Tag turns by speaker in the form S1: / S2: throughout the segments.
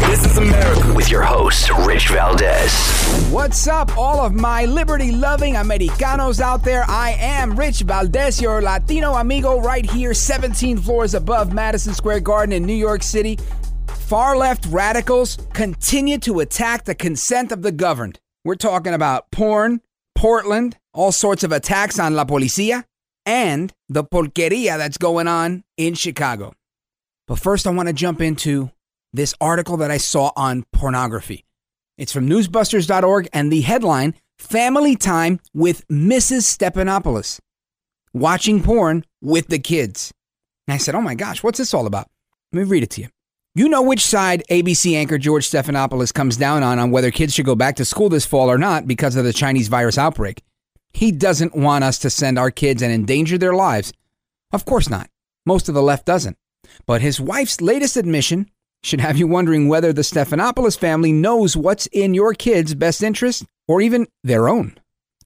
S1: This is America with your host, Rich Valdez.
S2: What's up, all of my liberty loving Americanos out there? I am Rich Valdez, your Latino amigo, right here, 17 floors above Madison Square Garden in New York City. Far left radicals continue to attack the consent of the governed. We're talking about porn, Portland, all sorts of attacks on La Policía, and the porqueria that's going on in Chicago. But first, I want to jump into this article that I saw on pornography. It's from newsbusters.org and the headline Family Time with Mrs. Stephanopoulos. Watching porn with the kids. And I said, Oh my gosh, what's this all about? Let me read it to you. You know which side ABC anchor George Stephanopoulos comes down on on whether kids should go back to school this fall or not because of the Chinese virus outbreak. He doesn't want us to send our kids and endanger their lives. Of course not. Most of the left doesn't. But his wife's latest admission should have you wondering whether the Stephanopoulos family knows what's in your kids' best interest or even their own.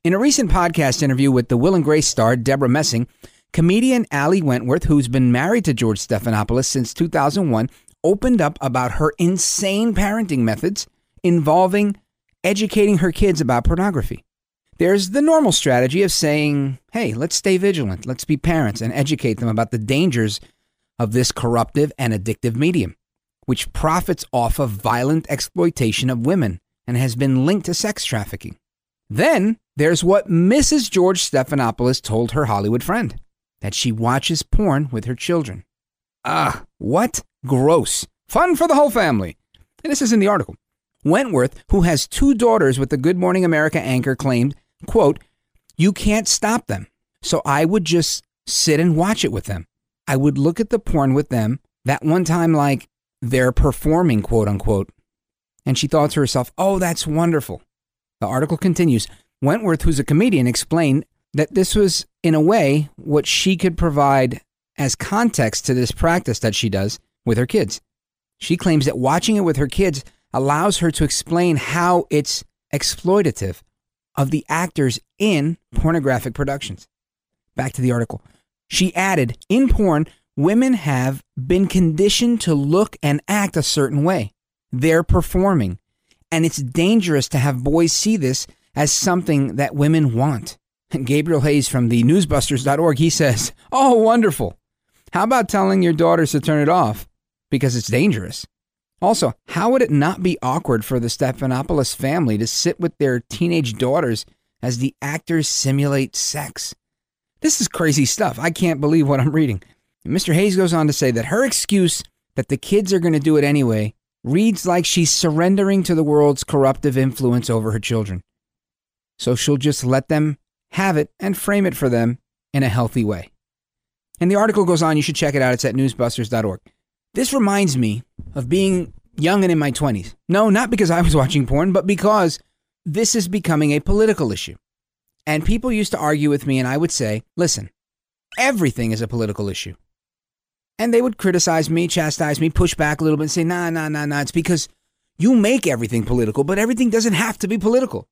S2: In a recent podcast interview with the Will and Grace star Debra Messing, comedian Ali Wentworth, who's been married to George Stephanopoulos since 2001, opened up about her insane parenting methods involving educating her kids about pornography. There's the normal strategy of saying, hey, let's stay vigilant, let's be parents, and educate them about the dangers of this corruptive and addictive medium which profits off of violent exploitation of women and has been linked to sex trafficking. Then there's what Mrs. George Stephanopoulos told her Hollywood friend that she watches porn with her children. Ah, what gross. Fun for the whole family. And this is in the article. Wentworth, who has two daughters with the Good Morning America anchor, claimed, quote, You can't stop them. So I would just sit and watch it with them. I would look at the porn with them. That one time, like, they're performing, quote unquote. And she thought to herself, oh, that's wonderful. The article continues Wentworth, who's a comedian, explained that this was, in a way, what she could provide as context to this practice that she does with her kids. She claims that watching it with her kids allows her to explain how it's exploitative of the actors in pornographic productions. Back to the article. She added, in porn, women have been conditioned to look and act a certain way. They're performing. And it's dangerous to have boys see this as something that women want. Gabriel Hays from the newsbusters.org, he says, Oh, wonderful. How about telling your daughters to turn it off? Because it's dangerous. Also, how would it not be awkward for the Stephanopoulos family to sit with their teenage daughters as the actors simulate sex? This is crazy stuff. I can't believe what I'm reading. Mr. Hays goes on to say that her excuse that the kids are going to do it anyway reads like she's surrendering to the world's corruptive influence over her children. So she'll just let them have it and frame it for them in a healthy way. And the article goes on, you should check it out. It's at newsbusters.org. This reminds me of being young and in my 20s. No, not because I was watching porn, but because this is becoming a political issue. And people used to argue with me, and I would say, listen, everything is a political issue. And they would criticize me, chastise me, push back a little bit and say, nah, nah, nah, nah. It's because you make everything political, but everything doesn't have to be political.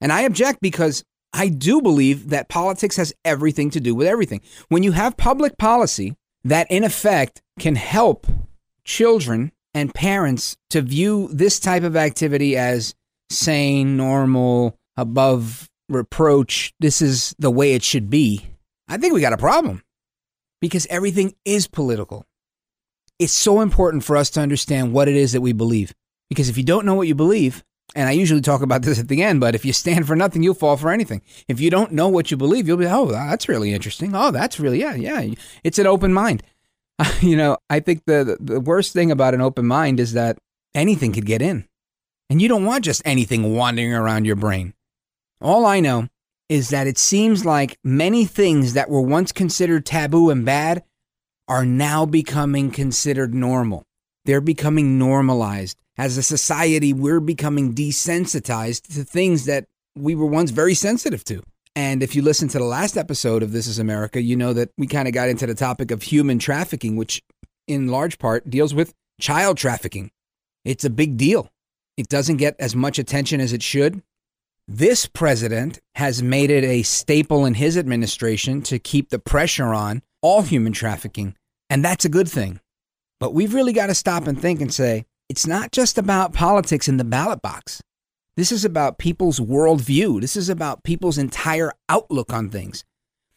S2: And I object because I do believe that politics has everything to do with everything. When you have public policy that, in effect, can help children and parents to view this type of activity as sane, normal, above reproach, this is the way it should be, I think we got a problem because everything is political. It's so important for us to understand what it is that we believe. Because if you don't know what you believe, And I usually talk about this at the end, but if you stand for nothing, you'll fall for anything. If you don't know what you believe, you'll be, oh, that's really interesting. Oh, that's really, yeah, yeah. It's an open mind. you know, I think the, the worst thing about an open mind is that anything could get in. And you don't want just anything wandering around your brain. All I know is that it seems like many things that were once considered taboo and bad are now becoming considered normal. They're becoming normalized. As a society, we're becoming desensitized to things that we were once very sensitive to. And if you listen to the last episode of This is America, you know that we kind of got into the topic of human trafficking, which in large part deals with child trafficking. It's a big deal. It doesn't get as much attention as it should. This president has made it a staple in his administration to keep the pressure on all human trafficking. And that's a good thing. But we've really got to stop and think and say, it's not just about politics in the ballot box. This is about people's worldview. This is about people's entire outlook on things.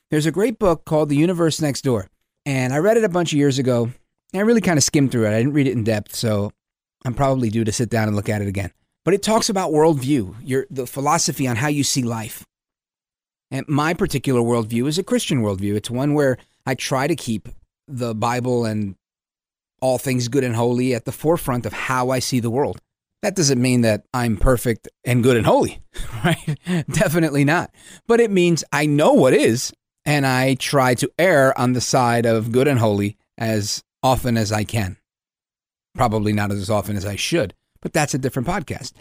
S2: There's a great book called The Universe Next Door. And I read it a bunch of years ago. I really kind of skimmed through it. I didn't read it in depth, so I'm probably due to sit down and look at it again. But it talks about worldview, your the philosophy on how you see life. And my particular worldview is a Christian worldview. It's one where I try to keep the Bible and all things good and holy at the forefront of how I see the world. That doesn't mean that I'm perfect and good and holy, right? Definitely not. But it means I know what is, and I try to err on the side of good and holy as often as I can. Probably not as often as I should, but that's a different podcast.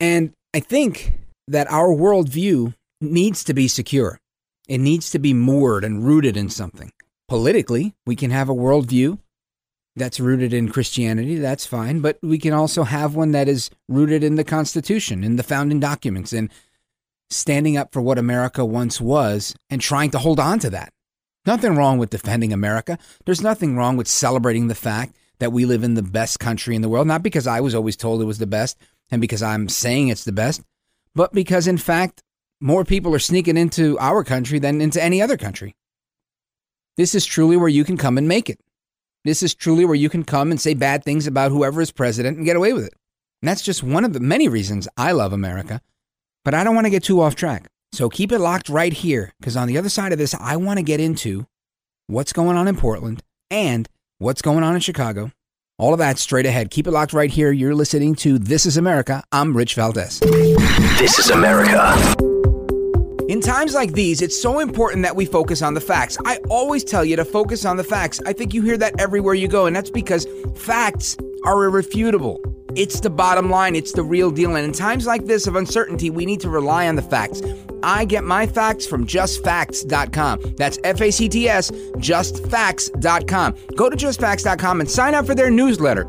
S2: And I think that our worldview needs to be secure. It needs to be moored and rooted in something. Politically, we can have a worldview that's rooted in Christianity, that's fine. But we can also have one that is rooted in the Constitution, in the founding documents, and standing up for what America once was and trying to hold on to that. Nothing wrong with defending America. There's nothing wrong with celebrating the fact that we live in the best country in the world, not because I was always told it was the best and because I'm saying it's the best, but because in fact, more people are sneaking into our country than into any other country. This is truly where you can come and make it. This is truly where you can come and say bad things about whoever is president and get away with it. And that's just one of the many reasons I love America. But I don't want to get too off track. So keep it locked right here, because on the other side of this, I want to get into what's going on in Portland and what's going on in Chicago. All of that straight ahead. Keep it locked right here. You're listening to This is America. I'm Rich Valdez.
S1: This is America.
S2: In times like these, it's so important that we focus on the facts. I always tell you to focus on the facts. I think you hear that everywhere you go, and that's because facts are irrefutable. It's the bottom line, it's the real deal. And in times like this of uncertainty, we need to rely on the facts. I get my facts from justfacts.com. That's F A C T S, justfacts.com. Go to justfacts.com and sign up for their newsletter.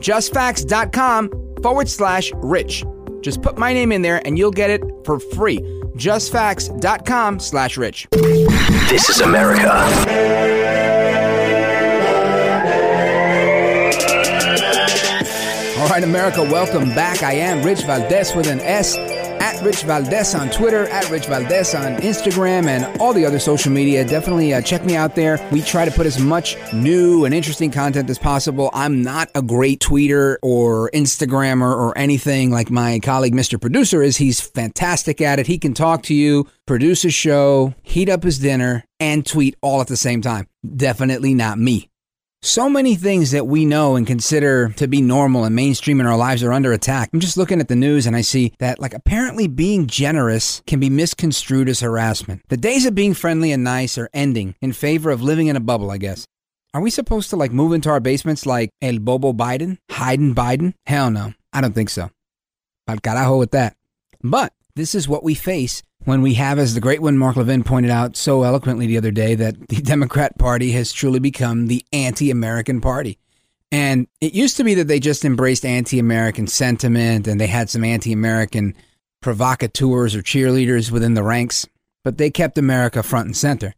S2: Justfacts.com forward slash rich. Just put my name in there and you'll get it for free justfacts.com slash rich.
S1: This is America.
S2: All right, America, welcome back. I am Rich Valdez with an S at Rich Valdez on Twitter, at Rich Valdez on Instagram, and all the other social media. Definitely uh, check me out there. We try to put as much new and interesting content as possible. I'm not a great tweeter or Instagrammer or anything like my colleague, Mr. Producer, is. He's fantastic at it. He can talk to you, produce a show, heat up his dinner, and tweet all at the same time. Definitely not me. So many things that we know and consider to be normal and mainstream in our lives are under attack. I'm just looking at the news and I see that, like, apparently being generous can be misconstrued as harassment. The days of being friendly and nice are ending in favor of living in a bubble, I guess. Are we supposed to, like, move into our basements like El Bobo Biden? Hayden Biden? Hell no. I don't think so. Pal carajo with that. But this is what we face when we have, as the great one Mark Levin pointed out so eloquently the other day, that the Democrat Party has truly become the anti American party. And it used to be that they just embraced anti American sentiment and they had some anti American provocateurs or cheerleaders within the ranks, but they kept America front and center.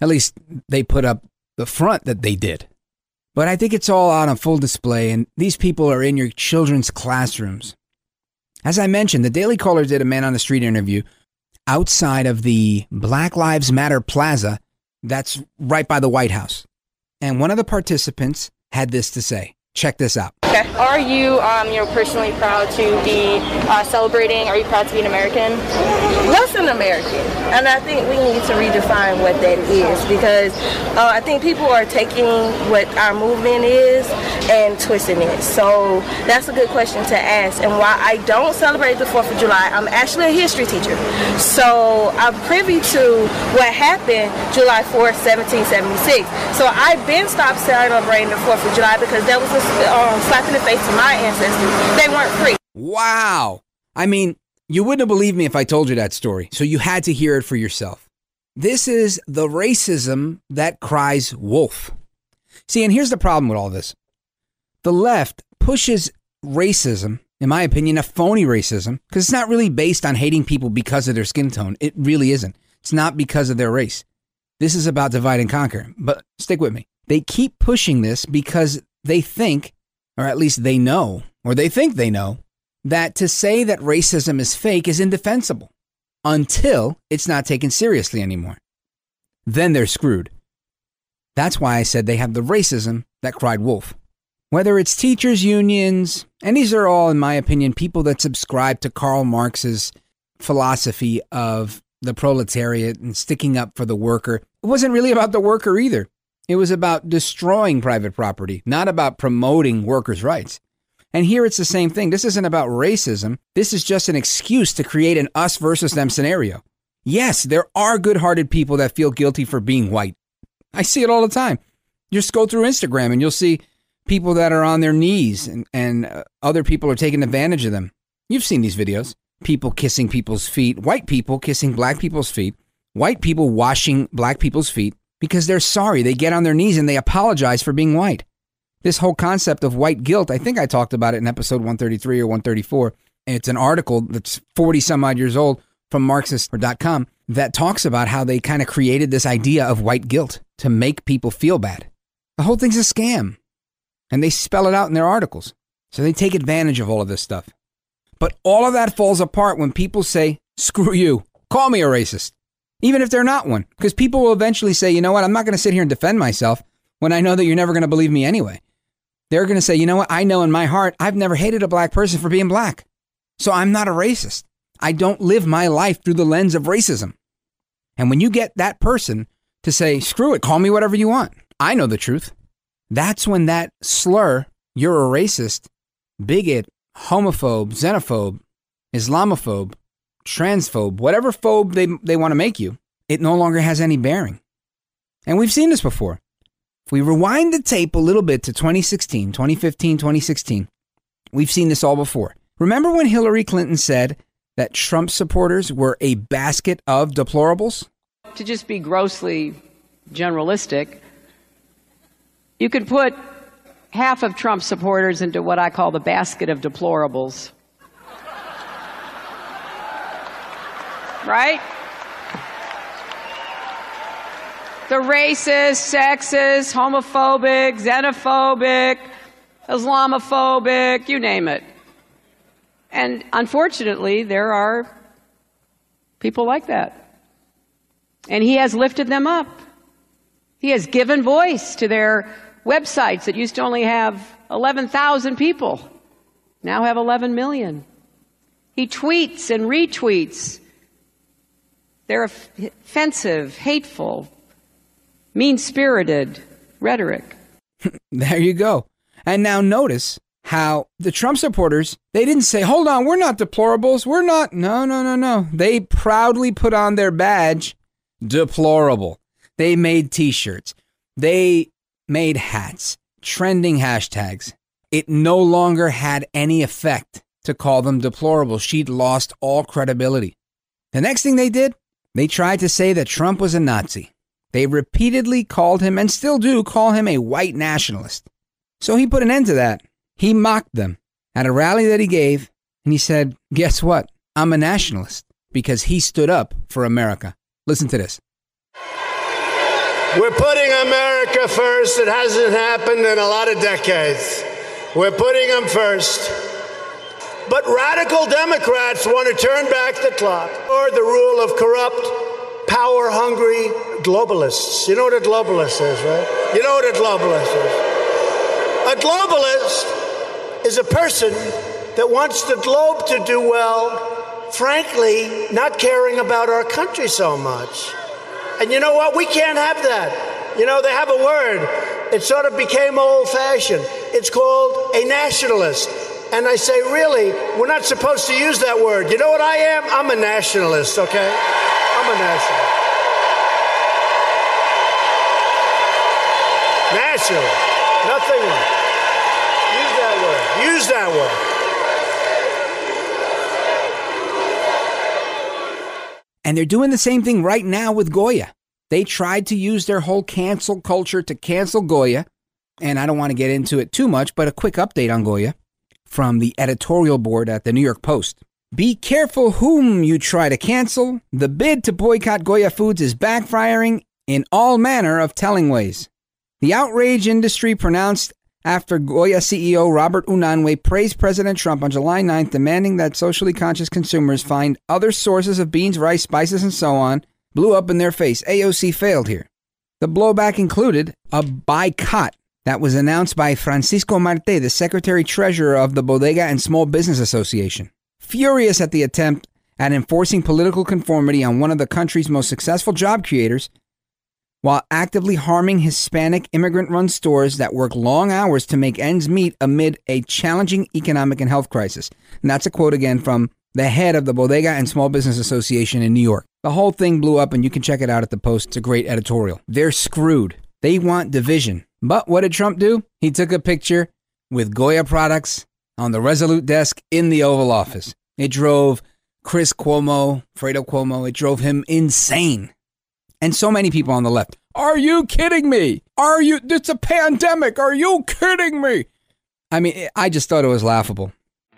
S2: At least they put up the front that they did. But I think it's all out on full display, and these people are in your children's classrooms. As I mentioned, the Daily Caller did a man on the street interview outside of the Black Lives Matter Plaza that's right by the White House. And one of the participants had this to say. Check this out.
S3: Okay. Are you, um, you know, personally proud to be uh, celebrating? Are you proud to be an American?
S4: What's an American? And I think we need to redefine what that is because uh, I think people are taking what our movement is and twisting it. So that's a good question to ask. And why I don't celebrate the 4th of July, I'm actually a history teacher. So I'm privy to what happened July 4th, 1776. So I've been stopped celebrating the 4th of July because that was a um, in the face to my ancestors. They weren't free.
S2: Wow. I mean, you wouldn't have believed me if I told you that story, so you had to hear it for yourself. This is the racism that cries wolf. See, and here's the problem with all this the left pushes racism, in my opinion, a phony racism, because it's not really based on hating people because of their skin tone. It really isn't. It's not because of their race. This is about divide and conquer. But stick with me. They keep pushing this because they think, or at least they know, or they think they know, that to say that racism is fake is indefensible until it's not taken seriously anymore. Then they're screwed. That's why I said they have the racism that cried wolf. Whether it's teachers' unions, and these are all, in my opinion, people that subscribe to Karl Marx's philosophy of the proletariat and sticking up for the worker. It wasn't really about the worker either. It was about destroying private property, not about promoting workers' rights. And here it's the same thing. This isn't about racism. This is just an excuse to create an us versus them scenario. Yes, there are good hearted people that feel guilty for being white. I see it all the time. Just go through Instagram and you'll see people that are on their knees and, and uh, other people are taking advantage of them. You've seen these videos people kissing people's feet, white people kissing black people's feet, white people washing black people's feet because they're sorry. They get on their knees and they apologize for being white. This whole concept of white guilt, I think I talked about it in episode 133 or 134. It's an article that's 40 some odd years old from Marxist.com that talks about how they kind of created this idea of white guilt to make people feel bad. The whole thing's a scam. And they spell it out in their articles. So they take advantage of all of this stuff. But all of that falls apart when people say, screw you, call me a racist. Even if they're not one. Because people will eventually say, you know what, I'm not going to sit here and defend myself when I know that you're never going to believe me anyway. They're going to say, you know what, I know in my heart, I've never hated a black person for being black. So I'm not a racist. I don't live my life through the lens of racism. And when you get that person to say, screw it, call me whatever you want, I know the truth. That's when that slur, you're a racist, bigot, homophobe, xenophobe, Islamophobe, transphobe, whatever phobe they, they want to make you, it no longer has any bearing. And we've seen this before. If we rewind the tape a little bit to 2016, 2015, 2016, we've seen this all before. Remember when Hillary Clinton said that Trump supporters were a basket of deplorables?
S5: To just be grossly generalistic, you could put half of Trump supporters into what I call the basket of deplorables. Right? The racist, sexist, homophobic, xenophobic, Islamophobic, you name it. And unfortunately, there are people like that. And he has lifted them up. He has given voice to their websites that used to only have 11,000 people, now have 11 million. He tweets and retweets. They're offensive, hateful, mean spirited rhetoric.
S2: there you go. And now notice how the Trump supporters, they didn't say, hold on, we're not deplorables. We're not. No, no, no, no. They proudly put on their badge, deplorable. They made t shirts. They made hats, trending hashtags. It no longer had any effect to call them deplorable. She'd lost all credibility. The next thing they did, they tried to say that Trump was a Nazi. They repeatedly called him, and still do call him, a white nationalist. So he put an end to that. He mocked them at a rally that he gave, and he said, Guess what? I'm a nationalist because he stood up for America. Listen to this.
S6: We're putting America first. It hasn't happened in a lot of decades. We're putting them first. But radical Democrats want to turn back the clock or the rule of corrupt, power hungry globalists. You know what a globalist is, right? You know what a globalist is. A globalist is a person that wants the globe to do well, frankly, not caring about our country so much. And you know what? We can't have that. You know, they have a word. It sort of became old fashioned. It's called a nationalist. And I say, really, we're not supposed to use that word. You know what I am? I'm a nationalist, okay? I'm a nationalist. Nationalist. Nothing. Use that word. Use that word.
S2: And they're doing the same thing right now with Goya. They tried to use their whole cancel culture to cancel Goya. And I don't want to get into it too much, but a quick update on Goya from the editorial board at the New York Post. Be careful whom you try to cancel. The bid to boycott Goya Foods is backfiring in all manner of telling ways. The outrage industry pronounced after Goya CEO Robert Unanue praised President Trump on July 9th, demanding that socially conscious consumers find other sources of beans, rice, spices, and so on, blew up in their face. AOC failed here. The blowback included a boycott that was announced by Francisco Marte, the Secretary Treasurer of the Bodega and Small Business Association. Furious at the attempt at enforcing political conformity on one of the country's most successful job creators, while actively harming Hispanic immigrant run stores that work long hours to make ends meet amid a challenging economic and health crisis. And that's a quote again from the head of the Bodega and Small Business Association in New York. The whole thing blew up, and you can check it out at the Post. It's a great editorial. They're screwed. They want division. But what did Trump do? He took a picture with Goya products on the Resolute desk in the Oval Office. It drove Chris Cuomo, Fredo Cuomo, it drove him insane. And so many people on the left. Are you kidding me? Are you? It's a pandemic. Are you kidding me? I mean, I just thought it was laughable.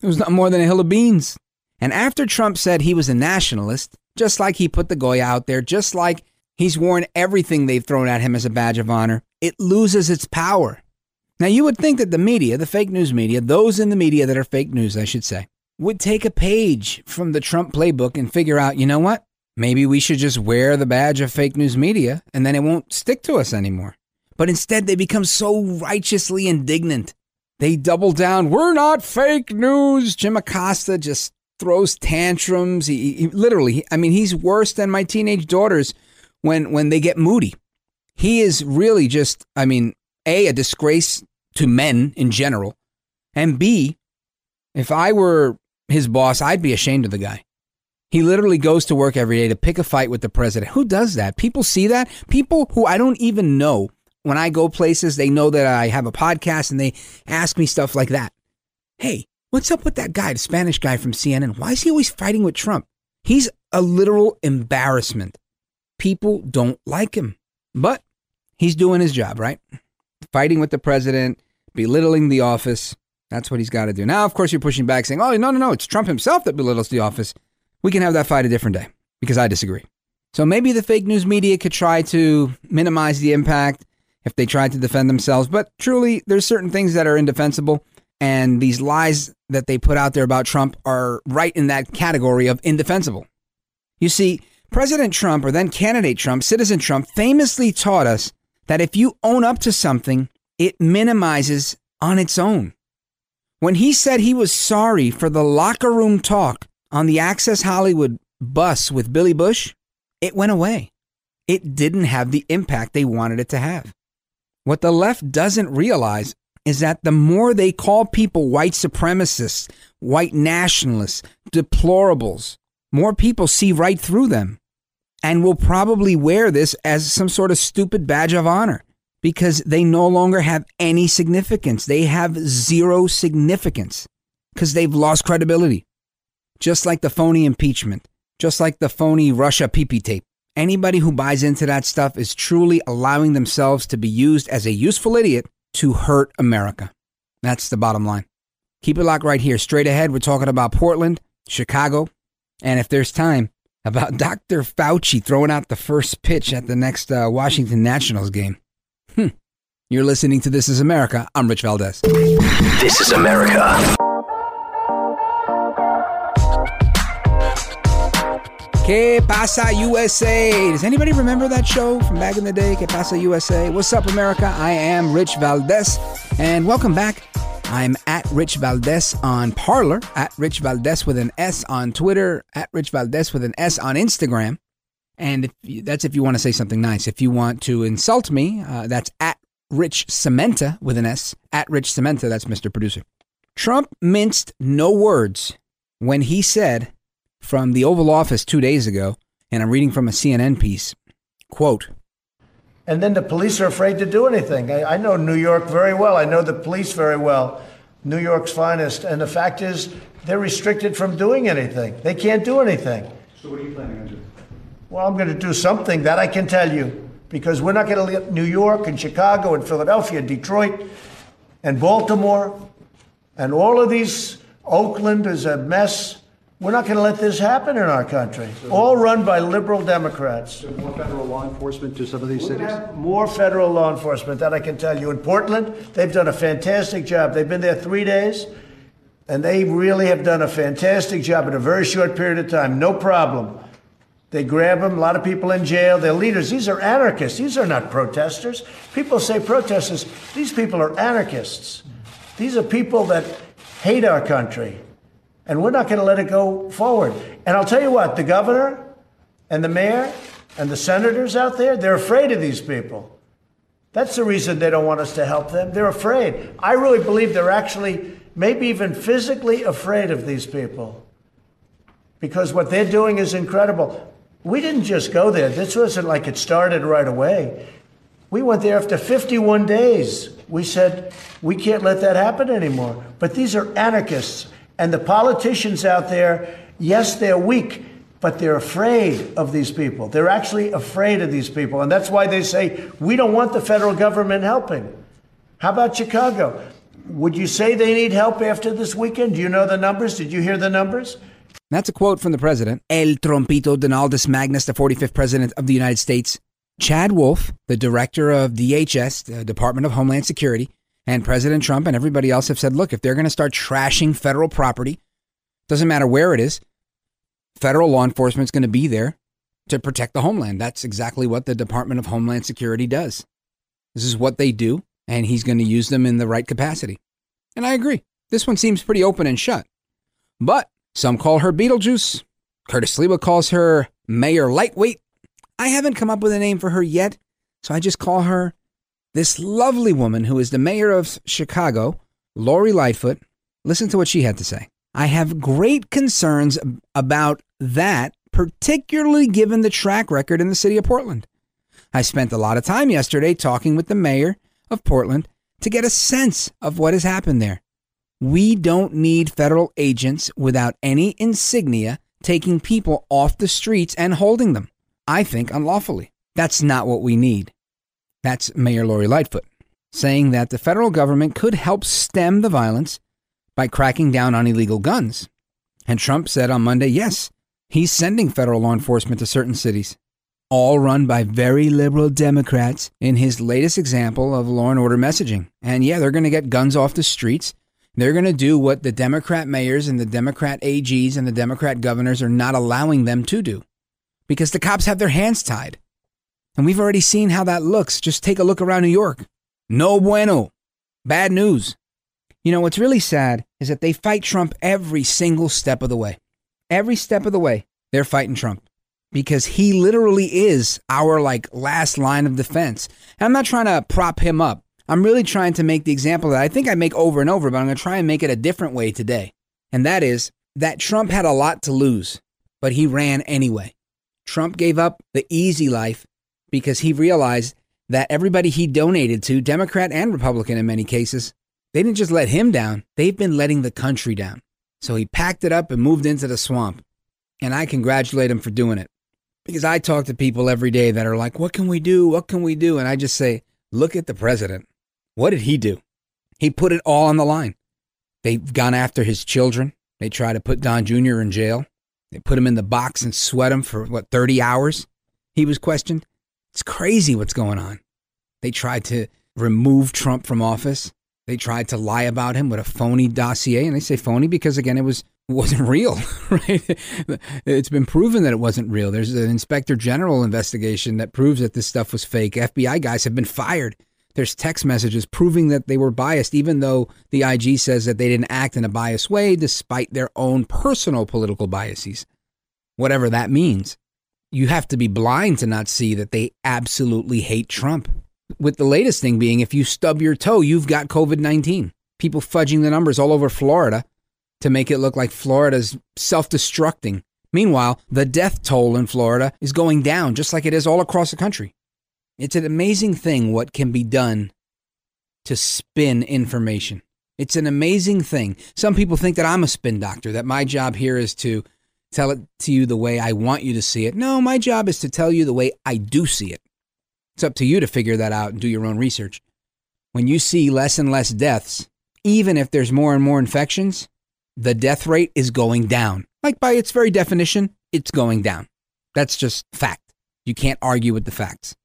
S2: It was not more than a hill of beans. And after Trump said he was a nationalist, just like he put the Goya out there, just like he's worn everything they've thrown at him as a badge of honor, it loses its power. Now, you would think that the media, the fake news media, those in the media that are fake news, I should say, would take a page from the Trump playbook and figure out, you know what? Maybe we should just wear the badge of fake news media and then it won't stick to us anymore. But instead, they become so righteously indignant. They double down. We're not fake news. Jim Acosta just throws tantrums. He, he literally, I mean, he's worse than my teenage daughters when when they get moody. He is really just, I mean, a a disgrace to men in general, and b, if I were his boss, I'd be ashamed of the guy. He literally goes to work every day to pick a fight with the president. Who does that? People see that. People who I don't even know when I go places, they know that I have a podcast and they ask me stuff like that. Hey, what's up with that guy, the Spanish guy from CNN? Why is he always fighting with Trump? He's a literal embarrassment. People don't like him, but he's doing his job, right? Fighting with the president, belittling the office. That's what he's got to do. Now, of course, you're pushing back saying, oh, no, no, no, it's Trump himself that belittles the office. We can have that fight a different day because I disagree. So maybe the fake news media could try to minimize the impact if they tried to defend themselves. But truly, there's certain things that are indefensible. And these lies that they put out there about Trump are right in that category of indefensible. You see, President Trump, or then candidate Trump, citizen Trump, famously taught us that if you own up to something, it minimizes on its own. When he said he was sorry for the locker room talk on the Access Hollywood bus with Billy Bush, it went away. It didn't have the impact they wanted it to have. What the left doesn't realize is that the more they call people white supremacists, white nationalists, deplorables, more people see right through them and will probably wear this as some sort of stupid badge of honor because they no longer have any significance. They have zero significance because they've lost credibility. Just like the phony impeachment, just like the phony Russia PP tape. Anybody who buys into that stuff is truly allowing themselves to be used as a useful idiot to hurt America. That's the bottom line. Keep it locked right here. Straight ahead, we're talking about Portland, Chicago, and if there's time, about Dr. Fauci throwing out the first pitch at the next uh, Washington Nationals game. Hmm. You're listening to This Is America. I'm Rich Valdez.
S1: This is America.
S2: Que pasa USA? Does anybody remember that show from back in the day? Que pasa USA? What's up, America? I am Rich Valdez, and welcome back. I'm at Rich Valdez on Parler, at Rich Valdez with an S on Twitter, at Rich Valdez with an S on Instagram. And if you, that's if you want to say something nice. If you want to insult me, uh, that's at Rich Cementa with an S, at Rich Cementa, that's Mr. Producer. Trump minced no words when he said from the Oval Office two days ago, and I'm reading from a CNN piece. Quote,
S7: and then the police are afraid to do anything. I, I, know New York very well. I know the police very well, New York's finest. And the fact is, they're restricted from doing anything. They can't do anything.
S8: So, what are you planning on doing?
S7: Well, I'm going to do something that I can tell you because we're not going to let New York and Chicago and Philadelphia, and Detroit and Baltimore and all of these, Oakland is a mess. We're not going to let this happen in our country. All run by liberal Democrats.
S8: More federal law enforcement to some of these cities?
S7: More federal law enforcement, that I can tell you. In Portland, they've done a fantastic job. They've been there three days, and they really have done a fantastic job in a very short period of time. No problem. They grab them, a lot of people in jail. They're leaders. These are anarchists. These are not protesters. People say protesters. These people are anarchists. These are people that hate our country and we're not going to let it go forward. And I'll tell you what, the governor and the mayor and the senators out there, they're afraid of these people. That's the reason they don't want us to help them. They're afraid. I really believe they're actually maybe even physically afraid of these people because what they're doing is incredible. We didn't just go there. This wasn't like it started right away. We went there after 51 days. We said, we can't let that happen anymore. But these are anarchists. And the politicians out there, yes, they're weak, but they're afraid of these people. They're actually afraid of these people. And that's why they say, we don't want the federal government helping. How about Chicago? Would you say they need help after this weekend? Do you know the numbers? Did you hear the numbers?
S2: That's a quote from the president, El Trompito Donaldus Magnus, the 45th president of the United States. Chad Wolf, the director of DHS, the Department of Homeland Security, and President Trump and everybody else have said, look, if they're going to start trashing federal property, doesn't matter where it is, federal law enforcement is going to be there to protect the homeland. That's exactly what the Department of Homeland Security does. This is what they do, and he's going to use them in the right capacity. And I agree. This one seems pretty open and shut. But some call her Beetlejuice. Curtis Sliwa calls her Mayor Lightweight. I haven't come up with a name for her yet, so I just call her this lovely woman who is the mayor of Chicago, Lori Lightfoot, listen to what she had to say. I have great concerns about that, particularly given the track record in the city of Portland. I spent a lot of time yesterday talking with the mayor of Portland to get a sense of what has happened there. We don't need federal agents without any insignia taking people off the streets and holding them. I think unlawfully. That's not what we need. That's Mayor Lori Lightfoot, saying that the federal government could help stem the violence by cracking down on illegal guns. And Trump said on Monday, yes, he's sending federal law enforcement to certain cities, all run by very liberal Democrats in his latest example of law and order messaging. And yeah, they're going to get guns off the streets. They're going to do what the Democrat mayors and the Democrat AGs and the Democrat governors are not allowing them to do because the cops have their hands tied. And we've already seen how that looks. Just take a look around New York. No bueno. Bad news. You know, what's really sad is that they fight Trump every single step of the way. Every step of the way, they're fighting Trump because he literally is our like last line of defense. And I'm not trying to prop him up. I'm really trying to make the example that I think I make over and over, but I'm going to try and make it a different way today. And that is that Trump had a lot to lose, but he ran anyway. Trump gave up the easy life because he realized that everybody he donated to, Democrat and Republican in many cases, they didn't just let him down, they've been letting the country down. So he packed it up and moved into the swamp. And I congratulate him for doing it. Because I talk to people every day that are like, what can we do? What can we do? And I just say, look at the president. What did he do? He put it all on the line. They've gone after his children. They try to put Don Jr. in jail. They put him in the box and sweat him for what, 30 hours? He was questioned. It's crazy what's going on. They tried to remove Trump from office. They tried to lie about him with a phony dossier, and they say phony because again, it was wasn't real. Right? It's been proven that it wasn't real. There's an inspector general investigation that proves that this stuff was fake. FBI guys have been fired. There's text messages proving that they were biased, even though the IG says that they didn't act in a biased way, despite their own personal political biases. Whatever that means, you have to be blind to not see that they absolutely hate Trump with the latest thing being if you stub your toe, you've got COVID 19. People fudging the numbers all over Florida to make it look like Florida's self destructing. Meanwhile, the death toll in Florida is going down just like it is all across the country. It's an amazing thing what can be done to spin information. It's an amazing thing. Some people think that I'm a spin doctor, that my job here is to tell it to you the way I want you to see it. No, my job is to tell you the way I do see it. It's up to you to figure that out and do your own research. When you see less and less deaths, even if there's more and more infections, the death rate is going down. Like by its very definition, it's going down. That's just fact. You can't argue with the facts.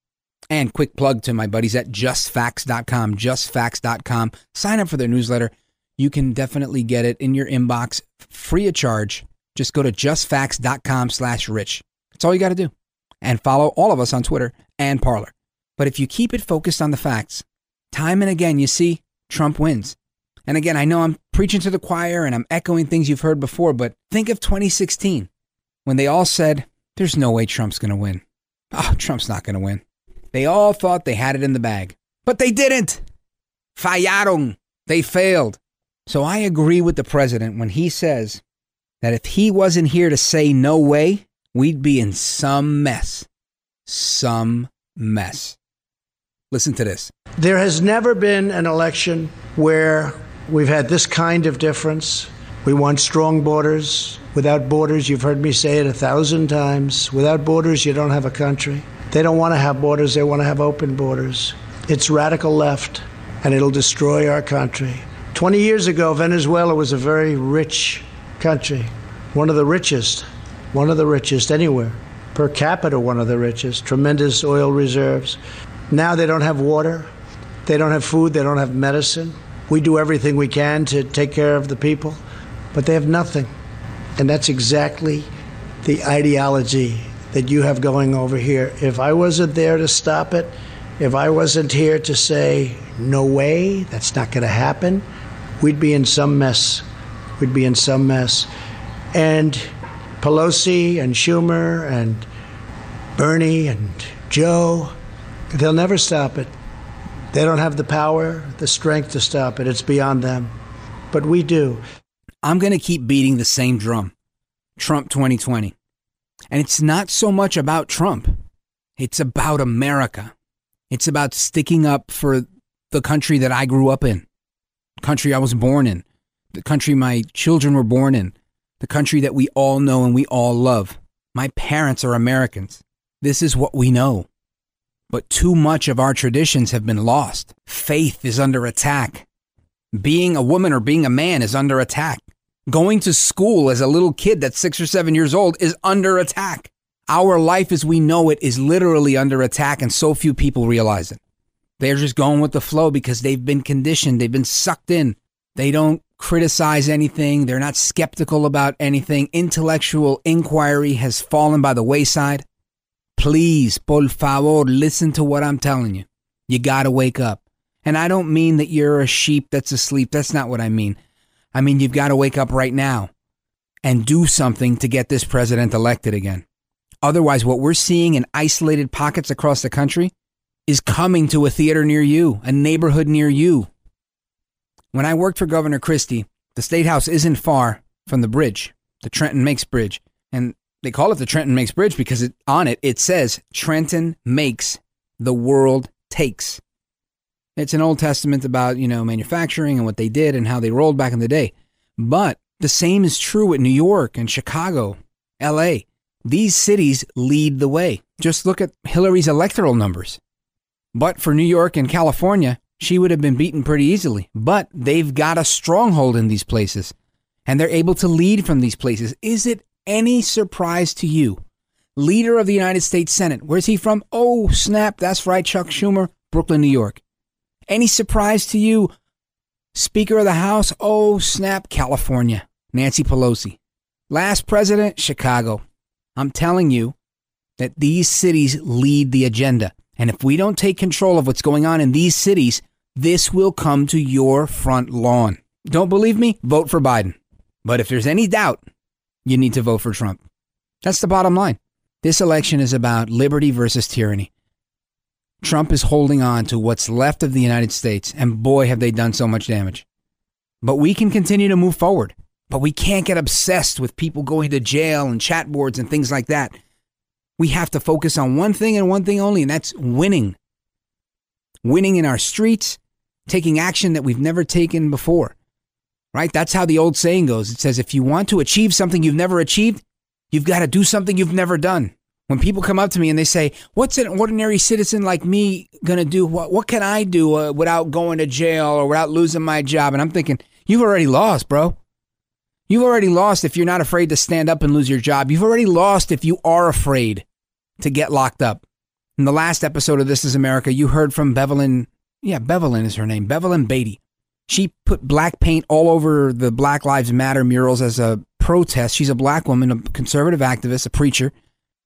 S2: And quick plug to my buddies at justfacts.com, justfacts.com. Sign up for their newsletter. You can definitely get it in your inbox free of charge. Just go to justfacts.com slash rich. That's all you got to do. And follow all of us on Twitter and Parler. But if you keep it focused on the facts, time and again, you see Trump wins. And again, I know I'm preaching to the choir and I'm echoing things you've heard before, but think of 2016 when they all said, there's no way Trump's going to win. Oh, Trump's not going to win. They all thought they had it in the bag, but they didn't. Fallaron. They failed. So I agree with the president when he says that if he wasn't here to say no way, we'd be in some mess. Some mess. Listen to this.
S7: There has never been an election where we've had this kind of difference. We want strong borders. Without borders, you've heard me say it a thousand times. Without borders, you don't have a country. They don't want to have borders, they want to have open borders. It's radical left, and it'll destroy our country. 20 years ago, Venezuela was a very rich country, one of the richest, one of the richest anywhere per capita one of the richest, tremendous oil reserves. Now they don't have water, they don't have food, they don't have medicine. We do everything we can to take care of the people, but they have nothing. And that's exactly the ideology that you have going over here. If I wasn't there to stop it, if I wasn't here to say, no way, that's not going to happen, we'd be in some mess. We'd be in some mess. And Pelosi and Schumer and Bernie and Joe, they'll never stop it. They don't have the power, the strength to stop it. It's beyond them. But we do.
S2: I'm going to keep beating the same drum Trump 2020. And it's not so much about Trump, it's about America. It's about sticking up for the country that I grew up in, country I was born in, the country my children were born in, the country that we all know and we all love. My parents are Americans. This is what we know. But too much of our traditions have been lost. Faith is under attack. Being a woman or being a man is under attack. Going to school as a little kid that's six or seven years old is under attack. Our life as we know it is literally under attack, and so few people realize it. They're just going with the flow because they've been conditioned, they've been sucked in. They don't criticize anything, they're not skeptical about anything. Intellectual inquiry has fallen by the wayside. Please, por favor, listen to what I'm telling you. You gotta wake up. And I don't mean that you're a sheep that's asleep. That's not what I mean. I mean, you've got to wake up right now and do something to get this president elected again. Otherwise, what we're seeing in isolated pockets across the country is coming to a theater near you, a neighborhood near you. When I worked for Governor Christie, the State House isn't far from the bridge, the Trenton Makes Bridge. And they call it the Trenton Makes Bridge because it, on it it says Trenton makes, the world takes. It's an Old Testament about, you know, manufacturing and what they did and how they rolled back in the day. But the same is true at New York and Chicago, LA. These cities lead the way. Just look at Hillary's electoral numbers. But for New York and California, she would have been beaten pretty easily. But they've got a stronghold in these places and they're able to lead from these places. Is it any surprise to you? Leader of the United States Senate. Where's he from? Oh, snap. That's right, Chuck Schumer, Brooklyn, New York. Any surprise to you? Speaker of the House. Oh, snap, California, Nancy Pelosi. Last president, Chicago. I'm telling you that these cities lead the agenda. And if we don't take control of what's going on in these cities, this will come to your front lawn. Don't believe me? Vote for Biden. But if there's any doubt, you need to vote for Trump. That's the bottom line. This election is about liberty versus tyranny. Trump is holding on to what's left of the United States, and boy, have they done so much damage. But we can continue to move forward. But we can't get obsessed with people going to jail and chat boards and things like that. We have to focus on one thing and one thing only, and that's winning. Winning in our streets, taking action that we've never taken before. Right? That's how the old saying goes. It says if you want to achieve something you've never achieved, you've got to do something you've never done. When people come up to me and they say, "What's an ordinary citizen like me going to do? What what can I do uh, without going to jail or without losing my job?" And I'm thinking, "You've already lost, bro. You've already lost if you're not afraid to stand up and lose your job. You've already lost if you are afraid to get locked up." In the last episode of This Is America, you heard from Bevelyn. Yeah, Bevelyn is her name. Bevelyn Beatty. She put black paint all over the Black Lives Matter murals as a protest. She's a black woman, a conservative activist, a preacher.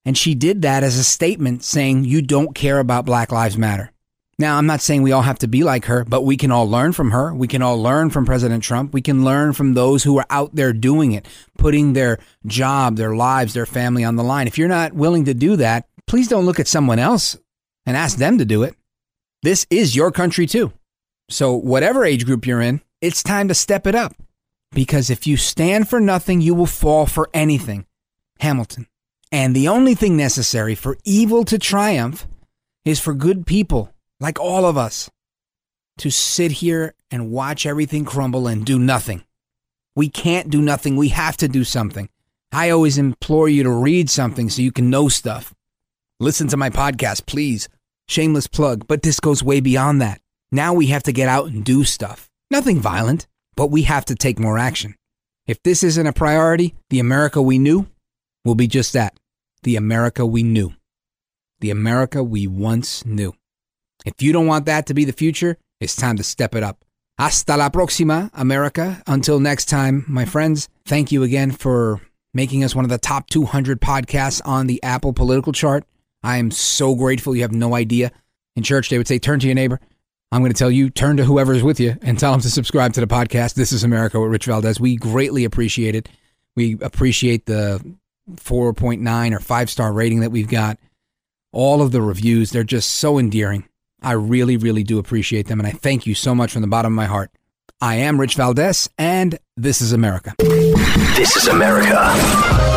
S2: And she did that as a statement saying, You don't care about Black Lives Matter. Now, I'm not saying we all have to be like her, but we can all learn from her. We can all learn from President Trump. We can learn from those who are out there doing it, putting their job, their lives, their family on the line. If you're not willing to do that, please don't look at someone else and ask them to do it. This is your country too. So, whatever age group you're in, it's time to step it up. Because if you stand for nothing, you will fall for anything. Hamilton. And the only thing necessary for evil to triumph is for good people, like all of us, to sit here and watch everything crumble and do nothing. We can't do nothing. We have to do something. I always implore you to read something so you can know stuff. Listen to my podcast, please. Shameless plug, but this goes way beyond that. Now we have to get out and do stuff. Nothing violent, but we have to take more action. If this isn't a priority, the America we knew will be just that the America we knew. The America we once knew. If you don't want that to be the future, it's time to step it up. Hasta la próxima, America. Until next time, my friends, thank you again for making us one of the top 200 podcasts on the Apple political chart. I am so grateful. You have no idea. In church, they would say, turn to your neighbor I'm going to tell you, turn to whoever's with you and tell them to subscribe to the podcast. This is America with Rich Valdez. We greatly appreciate it. We appreciate the 4.9 or five star rating that we've got. All of the reviews, they're just so endearing. I really, really do appreciate them. And I thank you so much from the bottom of my heart. I am Rich Valdez, and this is America.
S1: This is America.